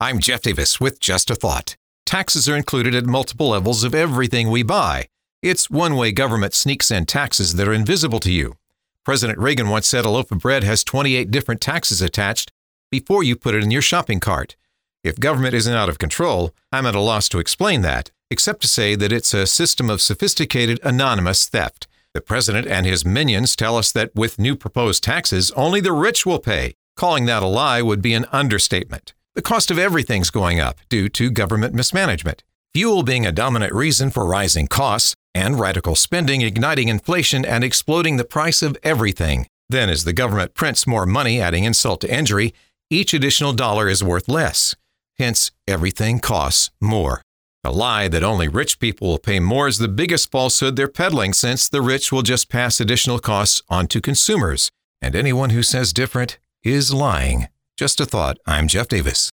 I'm Jeff Davis with Just a Thought. Taxes are included at multiple levels of everything we buy. It's one way government sneaks in taxes that are invisible to you. President Reagan once said a loaf of bread has 28 different taxes attached before you put it in your shopping cart. If government isn't out of control, I'm at a loss to explain that, except to say that it's a system of sophisticated anonymous theft. The president and his minions tell us that with new proposed taxes, only the rich will pay. Calling that a lie would be an understatement. The cost of everything's going up due to government mismanagement. Fuel being a dominant reason for rising costs, and radical spending igniting inflation and exploding the price of everything. Then, as the government prints more money, adding insult to injury, each additional dollar is worth less. Hence, everything costs more. A lie that only rich people will pay more is the biggest falsehood they're peddling since the rich will just pass additional costs on to consumers. And anyone who says different is lying. Just a thought. I'm Jeff Davis.